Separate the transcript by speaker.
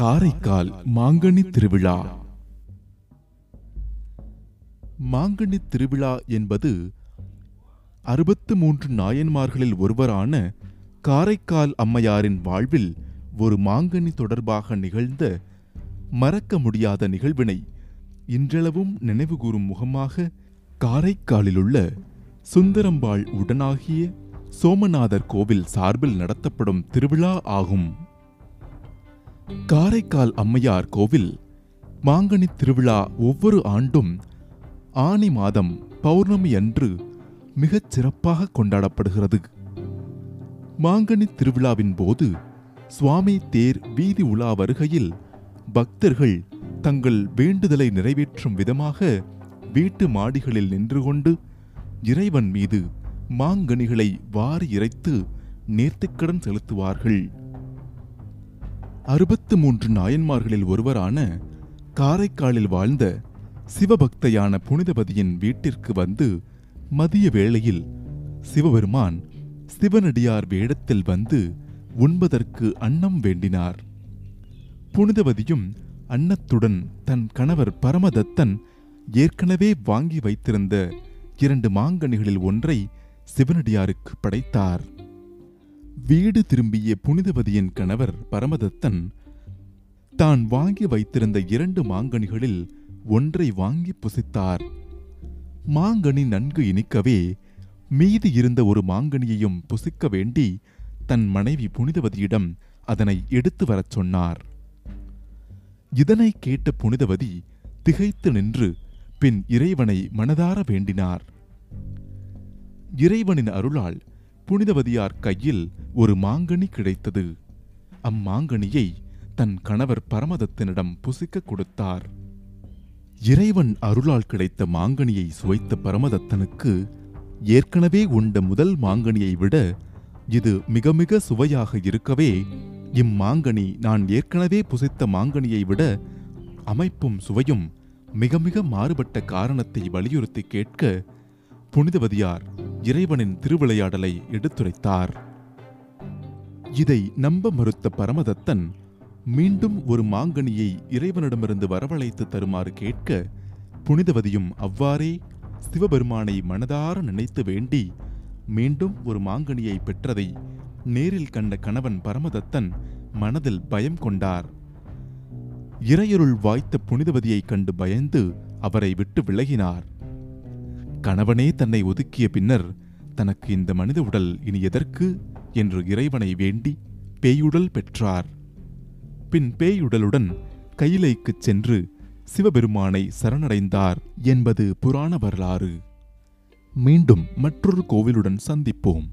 Speaker 1: காரைக்கால் மாங்கனி திருவிழா. மாங்கனி திருவிழா என்பது அறுபத்து மூன்று நாயன்மார்களில் ஒருவரான காரைக்கால் அம்மையாரின் வாழ்வில் ஒரு மாங்கனி தொடர்பாக நிகழ்ந்த மறக்க முடியாத நிகழ்வினை இன்றளவும் நினைவுகூரும் முகமாக காரைக்காலிலுள்ள சுந்தரம்பாள் உடனாகிய சோமநாதர் கோவில் சார்பில் நடத்தப்படும் திருவிழா ஆகும். காரைக்கால் அம்மையார் கோவில் மாங்கனி திருவிழா ஒவ்வொரு ஆண்டும் ஆனி மாதம் பௌர்ணமி அன்று மிகச் சிறப்பாக கொண்டாடப்படுகிறது. மாங்கனி திருவிழாவின் போது சுவாமி தேர் வீதி உலா வருகையில் பக்தர்கள் தங்கள் வேண்டுதலை நிறைவேற்றும் விதமாக வீட்டு மாடிகளில் நின்று கொண்டு இறைவன் மீது மாங்கனிகளை வாரி இறைத்து நேர்த்திக்கடன் செலுத்துவார்கள். அறுபத்து மூன்று நாயன்மார்களில் ஒருவரான காரைக்காலில் வாழ்ந்த சிவபக்தையான புனிதபதியின் வீட்டிற்கு வந்து மதிய வேளையில் சிவபெருமான் சிவனடியார் வேடத்தில் வந்து உண்பதற்கு அன்னம் வேண்டினார். புனிதவதியும் அன்னத்துடன் தன் கணவர் பரமதத்தன் ஏற்கனவே வாங்கி வைத்திருந்த இரண்டு மாங்கனிகளில் ஒன்றை சிவனடியாருக்கு படைத்தார். வீடு திரும்பிய புனிதவதியின் கணவர் பரமதத்தன் தான் வாங்கி வைத்திருந்த இரண்டு மாங்கனிகளில் ஒன்றை வாங்கி புசித்தார். மாங்கனி நன்கு இனிக்கவே மீதி இருந்த ஒரு மாங்கனியையும் புசிக்க வேண்டி தன் மனைவி புனிதவதியிடம் அதனை எடுத்து வரச் சொன்னார். இதனை கேட்ட புனிதவதி திகைத்து நின்று பின் இறைவனை மனதார வேண்டினார். இறைவனின் அருளால் புனிதவதியார் கையில் ஒரு மாங்கனி கிடைத்தது. அம்மாங்கனியை தன் கணவர் பரமதத்தனிடம் புசிக்க கொடுத்தார். இறைவன் அருளால் கிடைத்த மாங்கனியை சுவைத்த பரமதத்தனுக்கு ஏற்கனவே உண்ட முதல் மாங்கனியை விட இது மிக மிக சுவையாக இருக்கவே இம்மாங்கனி நான் ஏற்கனவே புசித்த மாங்கனியை விட அமைப்பும் சுவையும் மிக மிக மாறுபட்ட காரணத்தை வலியுறுத்தி கேட்க புனிதவதியார் இறைவனின் திருவிளையாடலை எடுத்துரைத்தார். இதை நம்ப மறுத்த பரமதத்தன் மீண்டும் ஒரு மாங்கனியை இறைவனிடமிருந்து வரவழைத்து தருமாறு கேட்க புனிதவதியும் அவ்வாறே சிவபெருமானை மனதார நினைத்து வேண்டி மீண்டும் ஒரு மாங்கனியை பெற்றதை நேரில் கண்ட கணவன் பரமதத்தன் மனதில் பயம் கொண்டார். இறையருள் வாய்த்த புனிதவதியைக் கண்டு பயந்து அவரை விட்டு விலகினார். கணவனே தன்னை ஒதுக்கிய பின்னர் தனக்கு இந்த மனித உடல் இனி எதற்கு என்று இறைவனை வேண்டி பேயுடல் பெற்றார். பின் பேயுடலுடன் கையிலைக்குச் சென்று சிவபெருமானை சரணடைந்தார் என்பது புராண வரலாறு. மீண்டும் மற்றொரு கோவிலுடன் சந்திப்போம்.